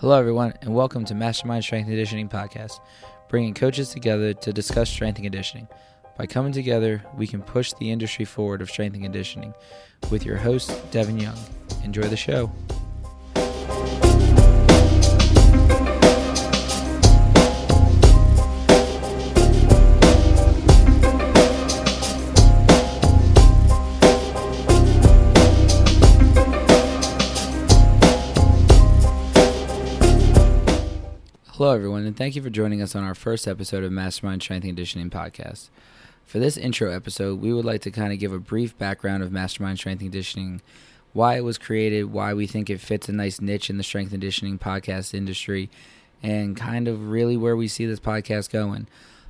Hello, everyone, and welcome to Mastermind Strength and Conditioning Podcast, bringing coaches together to discuss strength and conditioning. By coming together, we can push the industry forward of strength and conditioning. With your host, Devin Young. Enjoy the show. Hello, everyone, and thank you for joining us on our first episode of Mastermind Strength and Conditioning Podcast. For this intro episode, we would like to kind of give a brief background of Mastermind Strength and Conditioning, why it was created, why we think it fits a nice niche in the strength and conditioning podcast industry, and kind of really where we see this podcast going.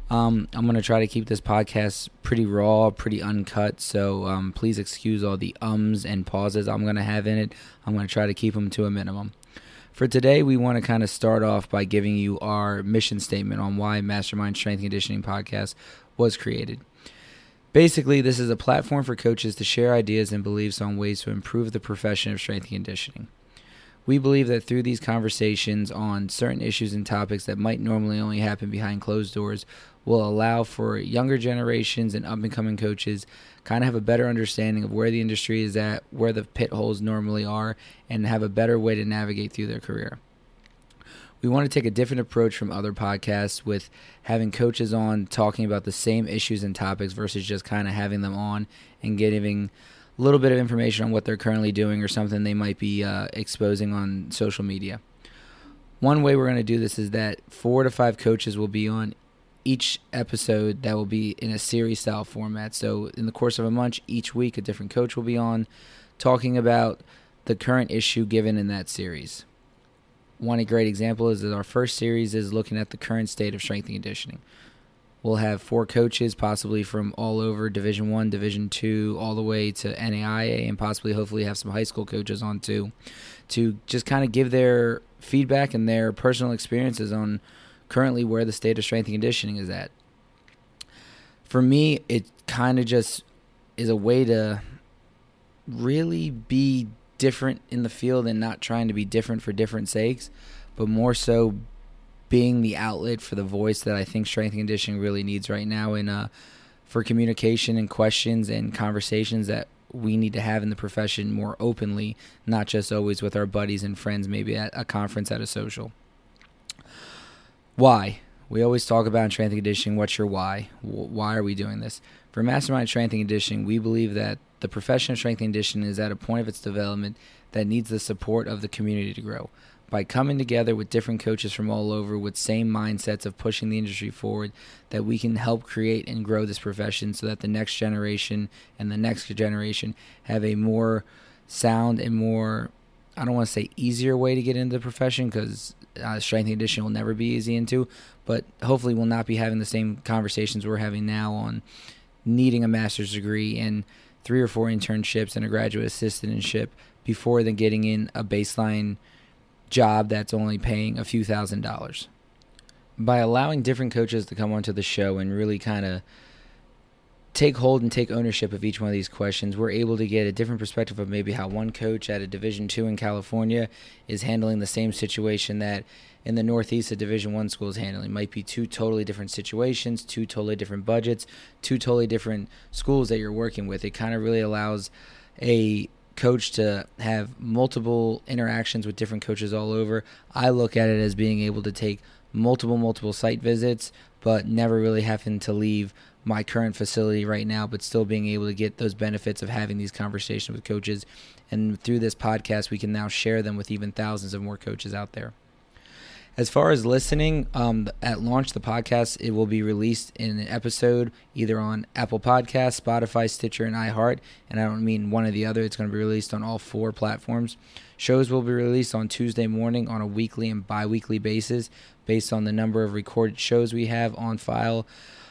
Um, I'm going to try to keep this podcast pretty raw, pretty uncut, so um, please excuse all the ums and pauses I'm going to have in it. I'm going to try to keep them to a minimum. For today, we want to kind of start off by giving you our mission statement on why Mastermind Strength Conditioning Podcast was created. Basically, this is a platform for coaches to share ideas and beliefs on ways to improve the profession of strength and conditioning. We believe that through these conversations on certain issues and topics that might normally only happen behind closed doors will allow for younger generations and up and coming coaches kind of have a better understanding of where the industry is at, where the pit holes normally are, and have a better way to navigate through their career. We want to take a different approach from other podcasts with having coaches on talking about the same issues and topics versus just kind of having them on and giving little bit of information on what they're currently doing or something they might be uh, exposing on social media. One way we're going to do this is that four to five coaches will be on each episode that will be in a series style format. So, in the course of a month, each week, a different coach will be on talking about the current issue given in that series. One great example is that our first series is looking at the current state of strength and conditioning. We'll have four coaches, possibly from all over Division One, Division Two, all the way to NAIA, and possibly, hopefully, have some high school coaches on too, to just kind of give their feedback and their personal experiences on currently where the state of strength and conditioning is at. For me, it kind of just is a way to really be different in the field and not trying to be different for different sakes, but more so being the outlet for the voice that I think strength and conditioning really needs right now and uh, for communication and questions and conversations that we need to have in the profession more openly, not just always with our buddies and friends, maybe at a conference at a social. Why? We always talk about strength and conditioning. What's your why? Why are we doing this? For Mastermind Strength and Conditioning, we believe that the profession of strength and conditioning is at a point of its development that needs the support of the community to grow. By coming together with different coaches from all over with same mindsets of pushing the industry forward, that we can help create and grow this profession so that the next generation and the next generation have a more sound and more I don't want to say easier way to get into the profession because uh, strength and conditioning will never be easy into, but hopefully we'll not be having the same conversations we're having now on needing a master's degree and three or four internships and a graduate assistantship before then getting in a baseline job that's only paying a few thousand dollars. By allowing different coaches to come onto the show and really kind of take hold and take ownership of each one of these questions, we're able to get a different perspective of maybe how one coach at a Division two in California is handling the same situation that in the Northeast a Division one school is handling. Might be two totally different situations, two totally different budgets, two totally different schools that you're working with. It kind of really allows a coach to have multiple interactions with different coaches all over. I look at it as being able to take multiple multiple site visits but never really having to leave my current facility right now, but still being able to get those benefits of having these conversations with coaches. And through this podcast, we can now share them with even thousands of more coaches out there. As far as listening, um, at launch, the podcast it will be released in an episode either on Apple Podcasts, Spotify, Stitcher, and iHeart. And I don't mean one or the other; it's going to be released on all four platforms. Shows will be released on Tuesday morning on a weekly and bi-weekly basis, based on the number of recorded shows we have on file.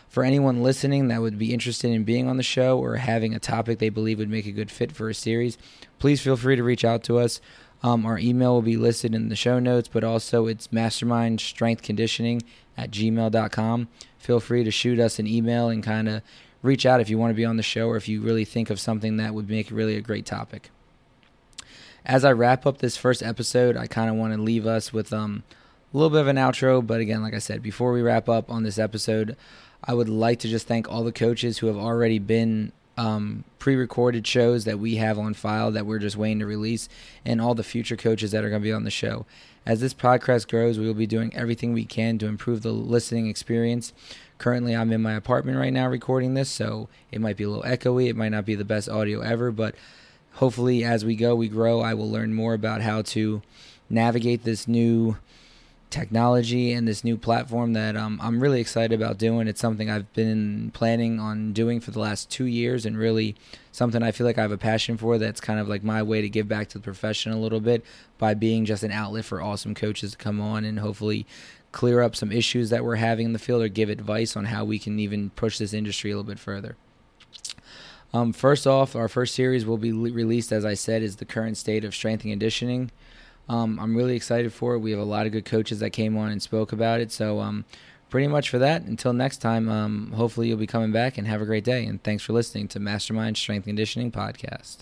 For anyone listening that would be interested in being on the show or having a topic they believe would make a good fit for a series, please feel free to reach out to us. Um, our email will be listed in the show notes, but also it's mastermind strength conditioning at gmail.com. Feel free to shoot us an email and kind of reach out if you want to be on the show or if you really think of something that would make really a great topic. as I wrap up this first episode, I kind of want to leave us with um, a little bit of an outro. But again, like I said, before we wrap up on this episode, I would like to just thank all the coaches who have already been um, pre-recorded shows that we have on file that we're just waiting to release, and all the future coaches that are going to be on the show. As this podcast grows, we will be doing everything we can to improve the listening experience. Currently, I'm in my apartment right now recording this, so it might be a little echoey. It might not be the best audio ever, but hopefully, as we go, we grow. I will learn more about how to navigate this new technology and this new platform that um, I'm really excited about doing. It's something I've been planning on doing for the last two years and really something I feel like I have a passion for. That's kind of like my way to give back to the profession a little bit by being just an outlet for awesome coaches to come on and hopefully clear up some issues that we're having in the field or give advice on how we can even push this industry a little bit further. Um, first off, our first series will be released, as I said, is the current state of strength and conditioning. Um, I'm really excited for it. We have a lot of good coaches that came on and spoke about it. So, um, pretty much for that. Until next time, um, hopefully you'll be coming back and have a great day. And thanks for listening to Mastermind Strength Conditioning Podcast.